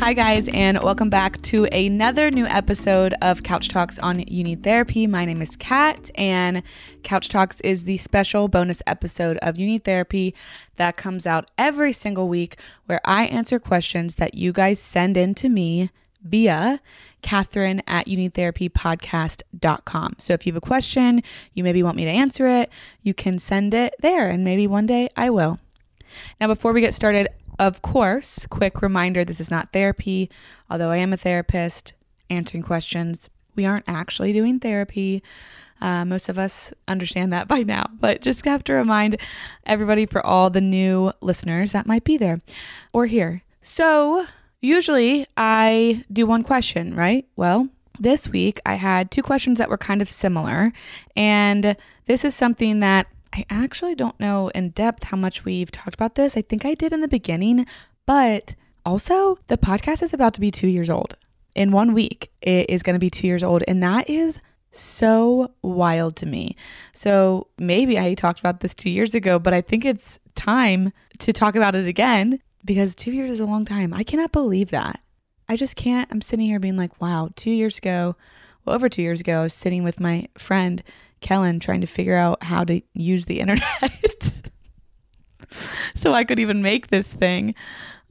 Hi, guys, and welcome back to another new episode of Couch Talks on You Need Therapy. My name is Kat, and Couch Talks is the special bonus episode of You Need Therapy that comes out every single week where I answer questions that you guys send in to me via Catherine at YouNeedTherapyPodcast.com. So if you have a question, you maybe want me to answer it, you can send it there, and maybe one day I will. Now, before we get started, of course, quick reminder this is not therapy. Although I am a therapist answering questions, we aren't actually doing therapy. Uh, most of us understand that by now, but just have to remind everybody for all the new listeners that might be there or here. So, usually I do one question, right? Well, this week I had two questions that were kind of similar, and this is something that I actually don't know in depth how much we've talked about this. I think I did in the beginning, but also the podcast is about to be two years old. In one week, it is going to be two years old. And that is so wild to me. So maybe I talked about this two years ago, but I think it's time to talk about it again because two years is a long time. I cannot believe that. I just can't. I'm sitting here being like, wow, two years ago, well, over two years ago, I was sitting with my friend Kellen trying to figure out how to use the internet so I could even make this thing.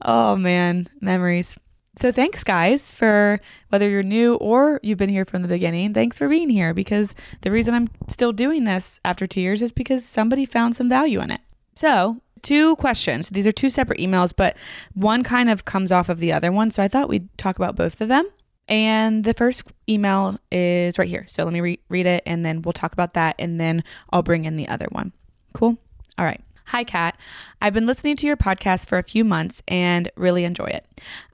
Oh man, memories. So thanks guys for whether you're new or you've been here from the beginning. Thanks for being here because the reason I'm still doing this after 2 years is because somebody found some value in it. So, two questions. These are two separate emails, but one kind of comes off of the other one, so I thought we'd talk about both of them. And the first email is right here. So let me re- read it and then we'll talk about that and then I'll bring in the other one. Cool? All right. Hi, Kat. I've been listening to your podcast for a few months and really enjoy it.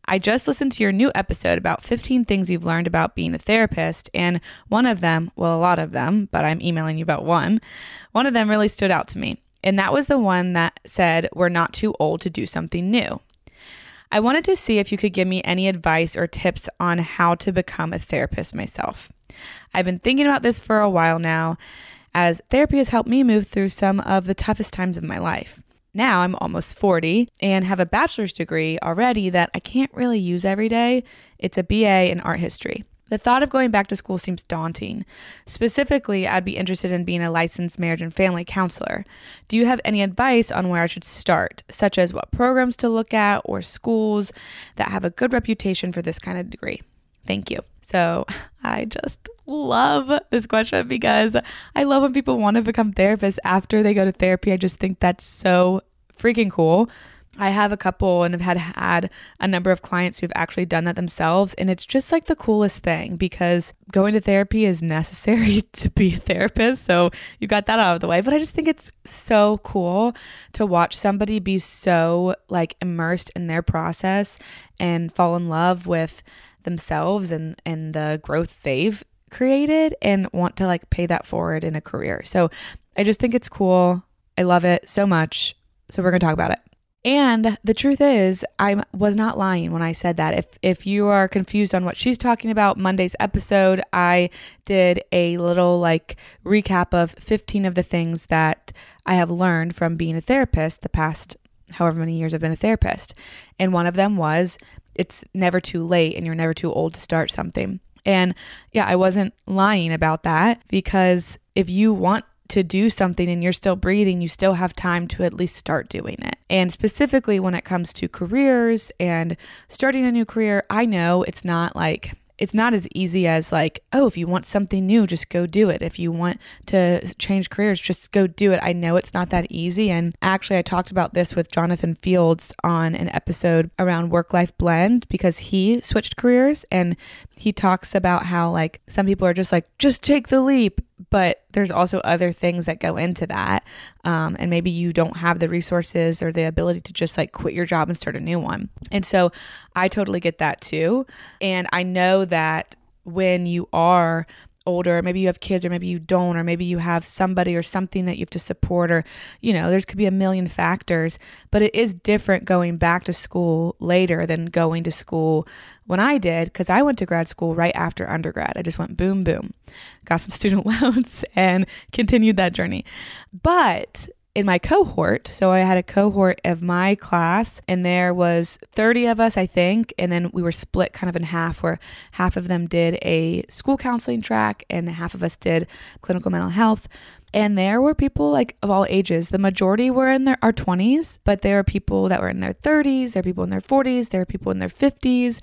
I just listened to your new episode about 15 things you've learned about being a therapist, and one of them, well, a lot of them, but I'm emailing you about one, one of them really stood out to me. And that was the one that said, We're not too old to do something new. I wanted to see if you could give me any advice or tips on how to become a therapist myself. I've been thinking about this for a while now, as therapy has helped me move through some of the toughest times of my life. Now I'm almost 40 and have a bachelor's degree already that I can't really use every day. It's a BA in art history. The thought of going back to school seems daunting. Specifically, I'd be interested in being a licensed marriage and family counselor. Do you have any advice on where I should start, such as what programs to look at or schools that have a good reputation for this kind of degree? Thank you. So, I just love this question because I love when people want to become therapists after they go to therapy. I just think that's so freaking cool. I have a couple and have had had a number of clients who've actually done that themselves. And it's just like the coolest thing because going to therapy is necessary to be a therapist. So you got that out of the way. But I just think it's so cool to watch somebody be so like immersed in their process and fall in love with themselves and, and the growth they've created and want to like pay that forward in a career. So I just think it's cool. I love it so much. So we're going to talk about it. And the truth is, I was not lying when I said that. If if you are confused on what she's talking about, Monday's episode, I did a little like recap of 15 of the things that I have learned from being a therapist the past however many years I've been a therapist. And one of them was it's never too late and you're never too old to start something. And yeah, I wasn't lying about that because if you want to do something and you're still breathing, you still have time to at least start doing it. And specifically when it comes to careers and starting a new career, I know it's not like it's not as easy as like, oh, if you want something new, just go do it. If you want to change careers, just go do it. I know it's not that easy. And actually, I talked about this with Jonathan Fields on an episode around work life blend because he switched careers and he talks about how like some people are just like, just take the leap. But there's also other things that go into that. Um, and maybe you don't have the resources or the ability to just like quit your job and start a new one. And so I totally get that too. And I know that when you are older, maybe you have kids or maybe you don't, or maybe you have somebody or something that you have to support, or, you know, there's could be a million factors, but it is different going back to school later than going to school when I did, because I went to grad school right after undergrad. I just went boom, boom, got some student loans and continued that journey. But in my cohort. So I had a cohort of my class, and there was 30 of us, I think, and then we were split kind of in half, where half of them did a school counseling track, and half of us did clinical mental health. And there were people like of all ages. The majority were in their our 20s, but there were people that were in their 30s, there were people in their 40s, there were people in their 50s,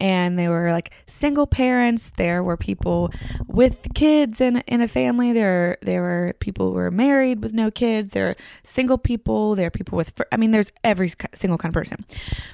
and they were like single parents. There were people with kids in, in a family. There, there were people who were married with no kids. There are single people. There are people with, I mean, there's every single kind of person.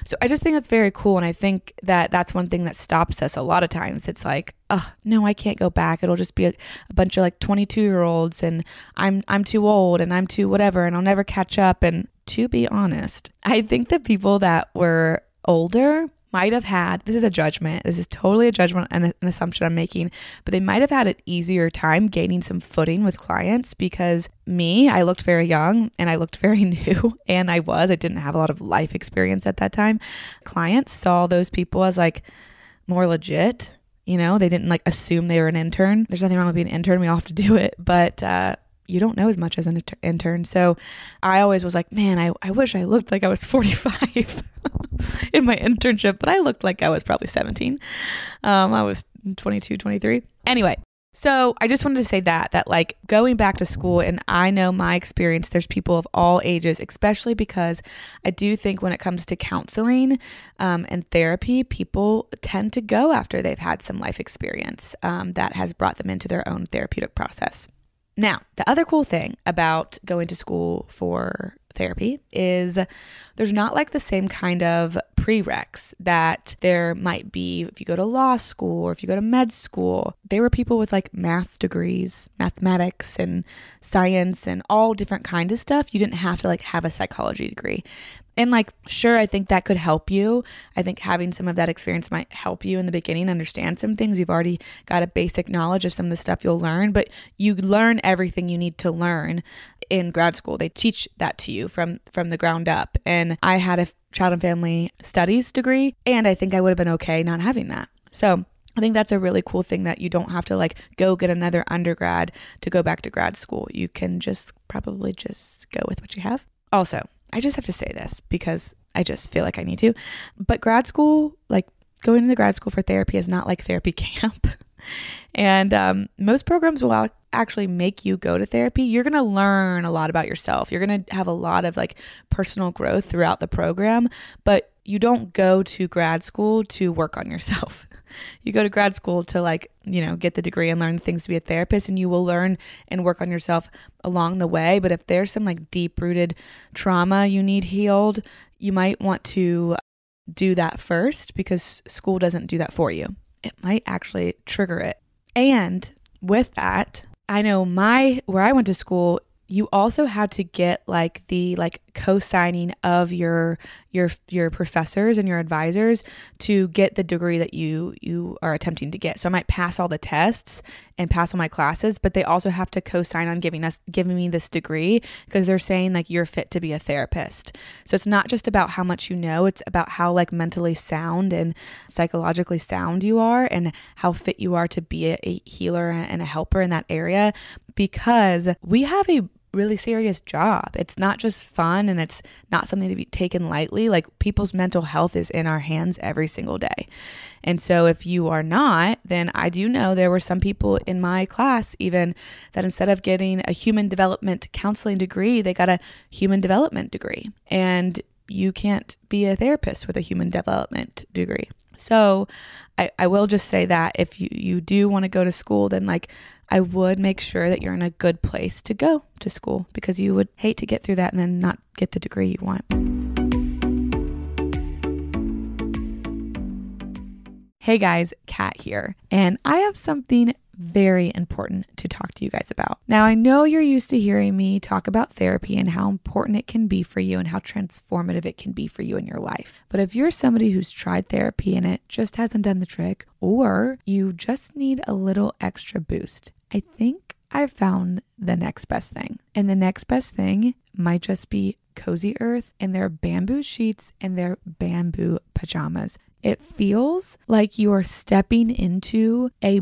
So I just think that's very cool. And I think that that's one thing that stops us a lot of times. It's like, oh, no, I can't go back. It'll just be a, a bunch of like 22 year olds and I'm, I'm too old and I'm too whatever and I'll never catch up. And to be honest, I think the people that were older might have had this is a judgment this is totally a judgment and an assumption i'm making but they might have had an easier time gaining some footing with clients because me i looked very young and i looked very new and i was i didn't have a lot of life experience at that time. Clients saw those people as like more legit you know? They didn't like assume they were an intern. There's nothing wrong with being an intern we all have to do it but uh you don't know as much as an intern. So I always was like, man, I, I wish I looked like I was 45 in my internship, but I looked like I was probably 17. Um, I was 22, 23. Anyway, so I just wanted to say that that like going back to school and I know my experience there's people of all ages especially because I do think when it comes to counseling um, and therapy people tend to go after they've had some life experience um, that has brought them into their own therapeutic process. Now, the other cool thing about going to school for therapy is there's not like the same kind of prereqs that there might be if you go to law school or if you go to med school. There were people with like math degrees, mathematics and science and all different kinds of stuff. You didn't have to like have a psychology degree. And like, sure, I think that could help you. I think having some of that experience might help you in the beginning understand some things. You've already got a basic knowledge of some of the stuff you'll learn, but you learn everything you need to learn in grad school. They teach that to you from from the ground up. And I had a child and family studies degree, and I think I would have been okay not having that. So I think that's a really cool thing that you don't have to like go get another undergrad to go back to grad school. You can just probably just go with what you have. Also, I just have to say this because I just feel like I need to. But grad school, like going to grad school for therapy is not like therapy camp. and um, most programs will actually make you go to therapy. You're going to learn a lot about yourself. You're going to have a lot of like personal growth throughout the program, but you don't go to grad school to work on yourself. You go to grad school to like, you know, get the degree and learn things to be a therapist and you will learn and work on yourself along the way, but if there's some like deep-rooted trauma you need healed, you might want to do that first because school doesn't do that for you. It might actually trigger it. And with that, I know my where I went to school, you also had to get like the like co-signing of your your your professors and your advisors to get the degree that you you are attempting to get. So I might pass all the tests and pass all my classes, but they also have to co-sign on giving us giving me this degree because they're saying like you're fit to be a therapist. So it's not just about how much you know, it's about how like mentally sound and psychologically sound you are and how fit you are to be a, a healer and a helper in that area because we have a really serious job. It's not just fun and it's not something to be taken lightly. Like people's mental health is in our hands every single day. And so if you are not, then I do know there were some people in my class even that instead of getting a human development counseling degree, they got a human development degree. And you can't be a therapist with a human development degree. So I, I will just say that if you, you do want to go to school, then like I would make sure that you're in a good place to go to school because you would hate to get through that and then not get the degree you want. Hey guys, Kat here, and I have something very important to talk to you guys about. Now, I know you're used to hearing me talk about therapy and how important it can be for you and how transformative it can be for you in your life. But if you're somebody who's tried therapy and it just hasn't done the trick, or you just need a little extra boost, I think I've found the next best thing. And the next best thing might just be Cozy Earth and their bamboo sheets and their bamboo pajamas. It feels like you are stepping into a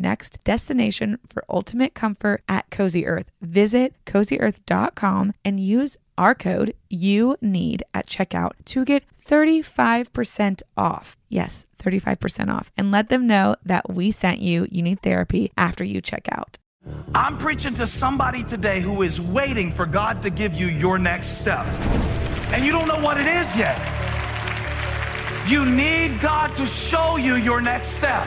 next destination for ultimate comfort at Cozy Earth. Visit cozyearth.com and use our code you need at checkout to get 35% off. Yes, 35% off. And let them know that we sent you You Need Therapy after you check out. I'm preaching to somebody today who is waiting for God to give you your next step. And you don't know what it is yet. You need God to show you your next step.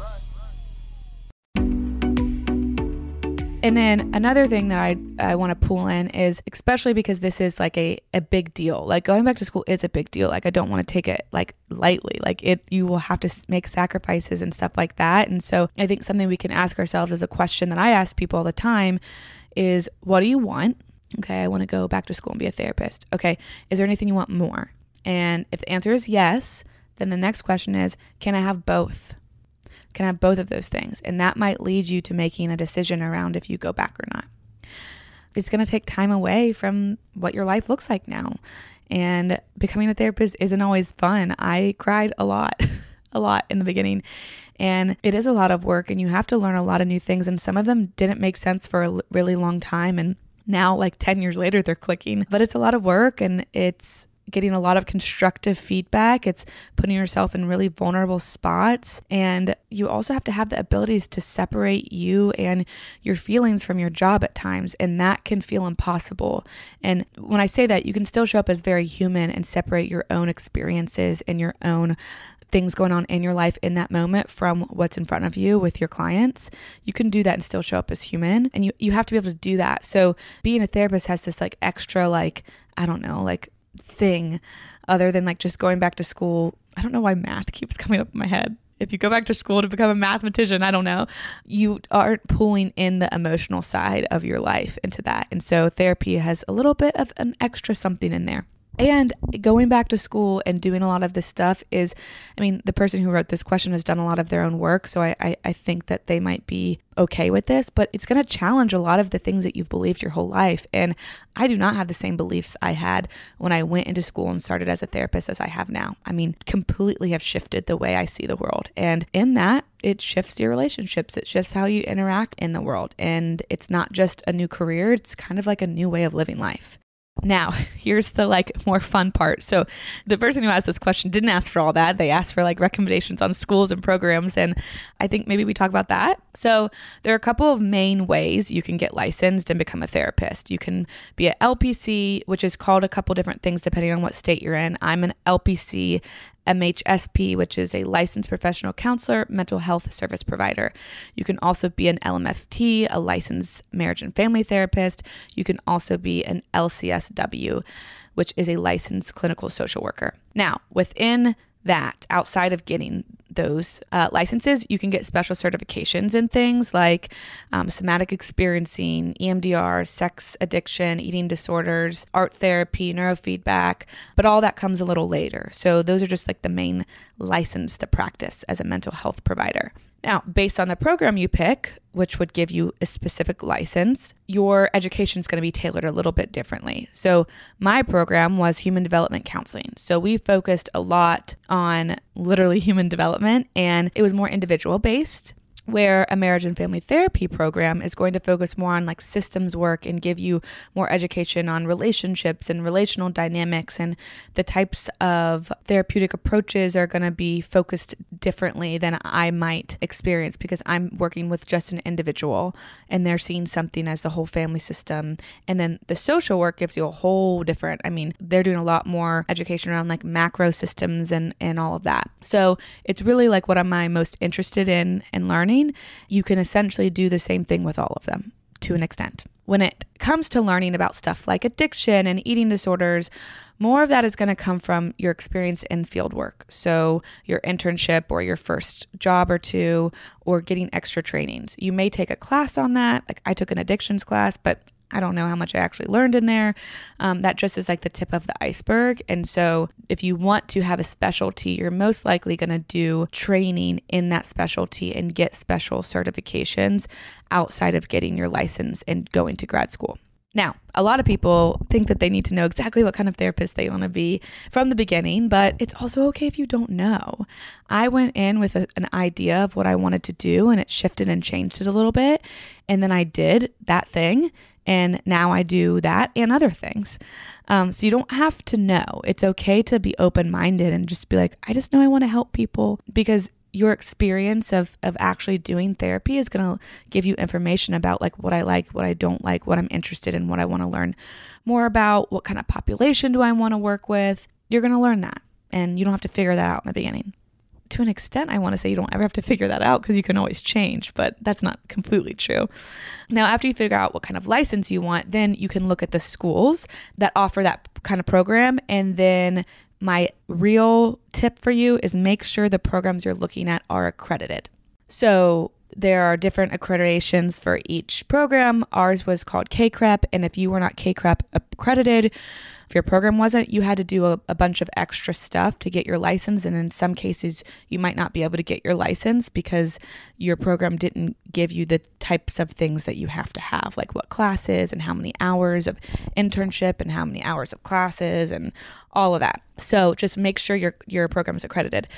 And then another thing that I, I want to pull in is especially because this is like a, a big deal. Like going back to school is a big deal. Like I don't want to take it like lightly. Like it you will have to make sacrifices and stuff like that. And so I think something we can ask ourselves as a question that I ask people all the time is what do you want? Okay, I want to go back to school and be a therapist. Okay, is there anything you want more? And if the answer is yes, then the next question is can I have both? Can have both of those things? And that might lead you to making a decision around if you go back or not. It's going to take time away from what your life looks like now. And becoming a therapist isn't always fun. I cried a lot, a lot in the beginning. And it is a lot of work, and you have to learn a lot of new things. And some of them didn't make sense for a really long time. And now, like 10 years later, they're clicking. But it's a lot of work, and it's getting a lot of constructive feedback. It's putting yourself in really vulnerable spots. And you also have to have the abilities to separate you and your feelings from your job at times. And that can feel impossible. And when I say that, you can still show up as very human and separate your own experiences and your own things going on in your life in that moment from what's in front of you with your clients. You can do that and still show up as human. And you, you have to be able to do that. So being a therapist has this like extra, like, I don't know, like thing other than like just going back to school. I don't know why math keeps coming up in my head. If you go back to school to become a mathematician, I don't know, you aren't pulling in the emotional side of your life into that. And so therapy has a little bit of an extra something in there. And going back to school and doing a lot of this stuff is, I mean, the person who wrote this question has done a lot of their own work. So I, I, I think that they might be okay with this, but it's going to challenge a lot of the things that you've believed your whole life. And I do not have the same beliefs I had when I went into school and started as a therapist as I have now. I mean, completely have shifted the way I see the world. And in that, it shifts your relationships. It shifts how you interact in the world. And it's not just a new career, it's kind of like a new way of living life. Now, here's the like more fun part. So, the person who asked this question didn't ask for all that. They asked for like recommendations on schools and programs. And I think maybe we talk about that. So, there are a couple of main ways you can get licensed and become a therapist. You can be an LPC, which is called a couple different things depending on what state you're in. I'm an LPC MHSP, which is a licensed professional counselor, mental health service provider. You can also be an LMFT, a licensed marriage and family therapist. You can also be an LCSW, which is a licensed clinical social worker. Now, within that outside of getting those uh, licenses, you can get special certifications in things like um, somatic experiencing, EMDR, sex addiction, eating disorders, art therapy, neurofeedback, but all that comes a little later. So those are just like the main license to practice as a mental health provider. Now, based on the program you pick, which would give you a specific license, your education is going to be tailored a little bit differently. So, my program was human development counseling. So, we focused a lot on literally human development and it was more individual based where a marriage and family therapy program is going to focus more on like systems work and give you more education on relationships and relational dynamics and the types of therapeutic approaches are going to be focused differently than I might experience because I'm working with just an individual and they're seeing something as the whole family system. And then the social work gives you a whole different I mean they're doing a lot more education around like macro systems and and all of that. So it's really like what am I most interested in and learning you can essentially do the same thing with all of them to an extent. When it comes to learning about stuff like addiction and eating disorders, more of that is going to come from your experience in field work. So, your internship or your first job or two, or getting extra trainings. You may take a class on that. Like I took an addictions class, but I don't know how much I actually learned in there. Um, that just is like the tip of the iceberg. And so, if you want to have a specialty, you're most likely going to do training in that specialty and get special certifications outside of getting your license and going to grad school. Now, a lot of people think that they need to know exactly what kind of therapist they want to be from the beginning, but it's also okay if you don't know. I went in with a, an idea of what I wanted to do and it shifted and changed it a little bit. And then I did that thing and now I do that and other things. Um, so you don't have to know. It's okay to be open minded and just be like, I just know I want to help people because your experience of, of actually doing therapy is going to give you information about like what I like, what I don't like, what I'm interested in, what I want to learn more about, what kind of population do I want to work with. You're going to learn that and you don't have to figure that out in the beginning to an extent, I want to say you don't ever have to figure that out because you can always change, but that's not completely true. Now, after you figure out what kind of license you want, then you can look at the schools that offer that kind of program. And then my real tip for you is make sure the programs you're looking at are accredited. So, there are different accreditations for each program. Ours was called CACREP, and if you were not CACREP accredited, if your program wasn't, you had to do a, a, bunch of extra stuff to get your license. And in some cases, you might not be able to get your license because your program didn't give you the types of things that you have to have, like what classes and how many hours of internship and how many hours of classes and all of that. So just make sure your, your program is accredited.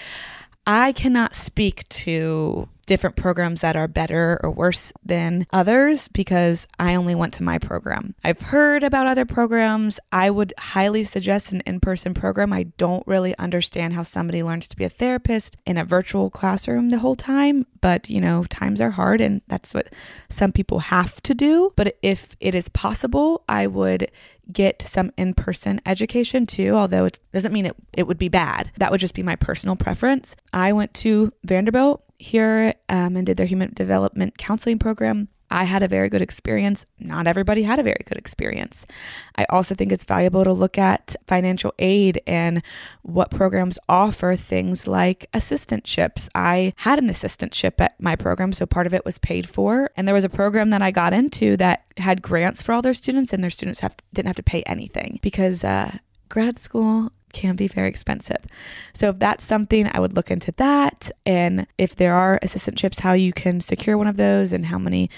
I cannot speak to different programs that are better or worse than others because I only went to my program. I've heard about other programs. I would highly suggest an in person program. I don't really understand how somebody learns to be a therapist in a virtual classroom the whole time, but you know, times are hard and that's what some people have to do. But if it is possible, I would get some in person education too, although it doesn't mean it, it would be bad. That would just be my personal preference. I went to Vanderbilt here um, and did their human development counseling program. I had a very good experience. Not everybody had a very good experience. I also think it's valuable to look at financial aid and what programs offer things like assistantships. I had an assistantship at my program, so part of it was paid for. And there was a program that I got into that had grants for all their students, and their students have, didn't have to pay anything because uh, grad school can be very expensive. So if that's something, I would look into that. And if there are assistantships, how you can secure one of those and how many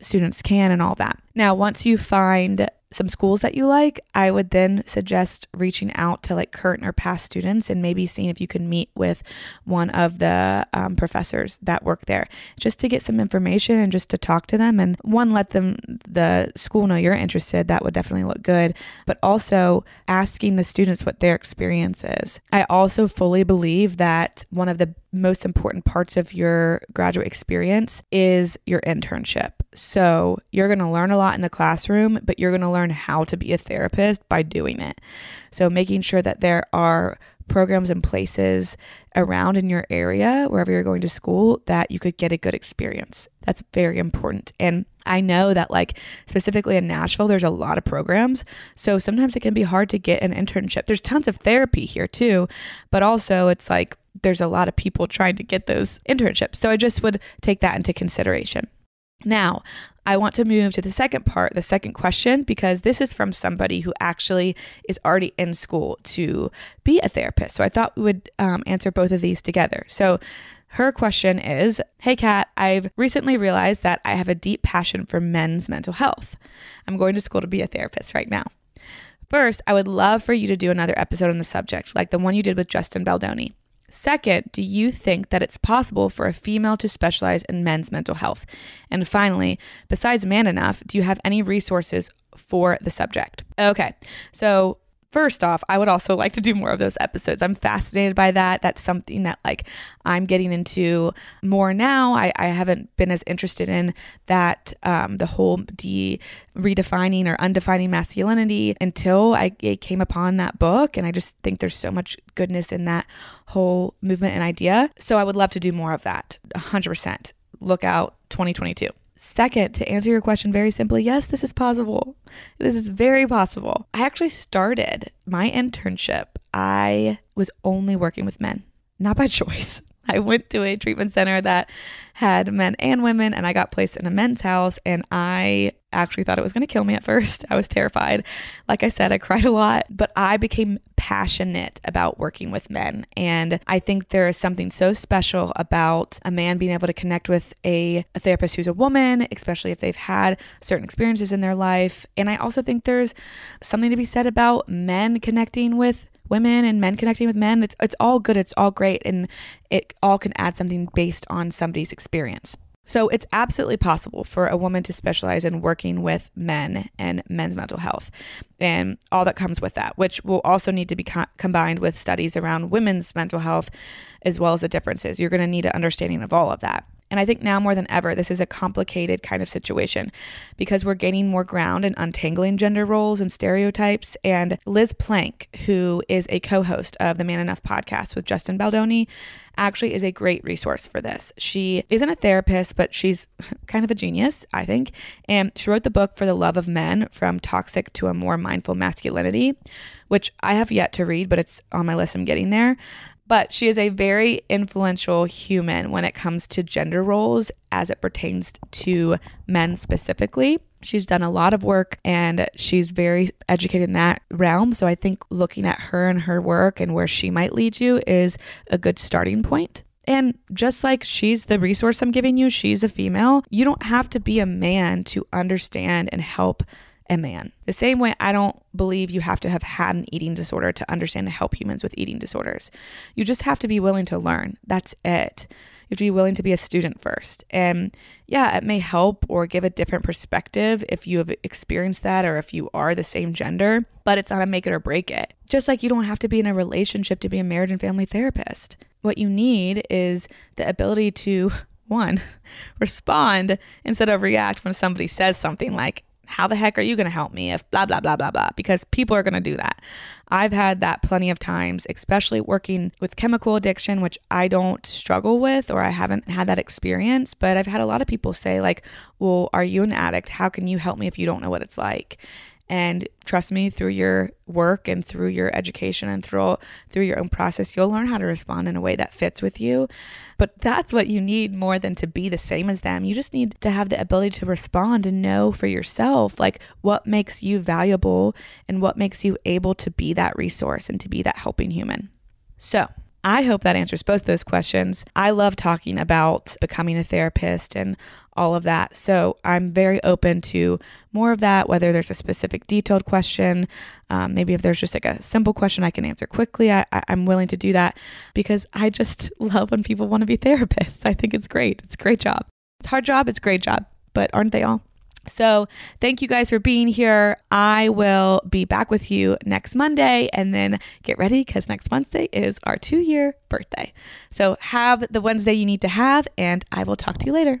students can and all that. Now, once you find some schools that you like, I would then suggest reaching out to like current or past students and maybe seeing if you can meet with one of the um, professors that work there just to get some information and just to talk to them. And one, let them, the school know you're interested. That would definitely look good. But also asking the students what their experience is. I also fully believe that one of the most important parts of your graduate experience is your internship. So you're going to learn a lot in the classroom, but you're going to learn how to be a therapist by doing it. So making sure that there are programs and places around in your area, wherever you're going to school, that you could get a good experience. That's very important. And I know that, like, specifically in Nashville, there's a lot of programs. So sometimes it can be hard to get an internship. There's tons of therapy here, too. But also, it's like there's a lot of people trying to get those internships. So I just would take that into consideration. Now, I want to move to the second part, the second question, because this is from somebody who actually is already in school to be a therapist. So I thought we would um, answer both of these together. So her question is Hey, Kat, I've recently realized that I have a deep passion for men's mental health. I'm going to school to be a therapist right now. First, I would love for you to do another episode on the subject, like the one you did with Justin Baldoni. Second, do you think that it's possible for a female to specialize in men's mental health? And finally, besides Man Enough, do you have any resources for the subject? Okay, so First off, I would also like to do more of those episodes. I'm fascinated by that. That's something that like I'm getting into more now. I, I haven't been as interested in that um, the whole de redefining or undefining masculinity until I came upon that book, and I just think there's so much goodness in that whole movement and idea. So I would love to do more of that. 100%. Look out 2022. Second, to answer your question very simply, yes, this is possible. This is very possible. I actually started my internship. I was only working with men, not by choice. I went to a treatment center that had men and women, and I got placed in a men's house. And I actually thought it was going to kill me at first. I was terrified. Like I said, I cried a lot, but I became passionate about working with men. And I think there is something so special about a man being able to connect with a, a therapist who's a woman, especially if they've had certain experiences in their life. And I also think there's something to be said about men connecting with women and men connecting with men. It's it's all good. It's all great, and it all can add something based on somebody's experience. So it's absolutely possible for a woman to specialize in working with men and men's mental health and all that comes with that, which will also need to be co- combined with studies around women's mental health as well as the differences. You're going to need an understanding of all of that. And I think now more than ever, this is a complicated kind of situation because we're gaining more ground and untangling gender roles and stereotypes. And Liz Plank, who is a co host of the Man Enough podcast with Justin Baldoni, actually is a great resource for this. She isn't a therapist, but she's kind of a genius, I think. And she wrote the book For the Love of Men From Toxic to a More Mindful Masculinity, which I have yet to read, but it's on my list. I'm getting there. But she is a very influential human when it comes to gender roles as it pertains to men specifically. She's done a lot of work and she's very educated in that realm. So I think looking at her and her work and where she might lead you is a good starting point. And just like she's the resource I'm giving you, she's a female. You don't have to be a man to understand and help a man. The same way I don't believe you have to have had an eating disorder to understand and help humans with eating disorders. You just have to be willing to learn. That's it. You have to be willing to be a student first. And yeah, it may help or give a different perspective if you have experienced that or if you are the same gender, but it's not a make it or break it. Just like you don't have to be in a relationship to be a marriage and family therapist. What you need is the ability to one, respond instead of react when somebody says something like, how the heck are you going to help me if blah, blah, blah, blah, blah? Because people are going to do that. I've had that plenty of times, especially working with chemical addiction, which I don't struggle with or I haven't had that experience. But I've had a lot of people say, like, well, are you an addict? How can you help me if you don't know what it's like? And trust me, through your work and through your education and through through your own process, you'll learn how to respond in a way that fits with you. But that's what you need more than to be the same as them. You just need to have the ability to respond and know for yourself like what makes you valuable and what makes you able to be that resource and to be that helping human. So, I hope that answers both those questions. I love talking about becoming a therapist and all of that. So I'm very open to more of that, whether there's a specific detailed question. Um, maybe if there's just like a simple question I can answer quickly, I, I'm willing to do that because I just love when people want to be therapists. I think it's great. It's a great job. It's a hard job, it's a great job, but aren't they all? So, thank you guys for being here. I will be back with you next Monday and then get ready because next Wednesday is our two year birthday. So, have the Wednesday you need to have, and I will talk to you later.